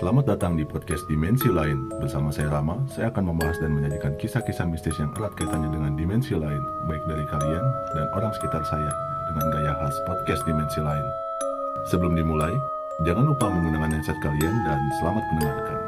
Selamat datang di podcast Dimensi Lain. Bersama saya Rama, saya akan membahas dan menyajikan kisah-kisah mistis yang erat kaitannya dengan dimensi lain, baik dari kalian dan orang sekitar saya, dengan gaya khas podcast Dimensi Lain. Sebelum dimulai, jangan lupa menggunakan headset kalian dan selamat mendengarkan.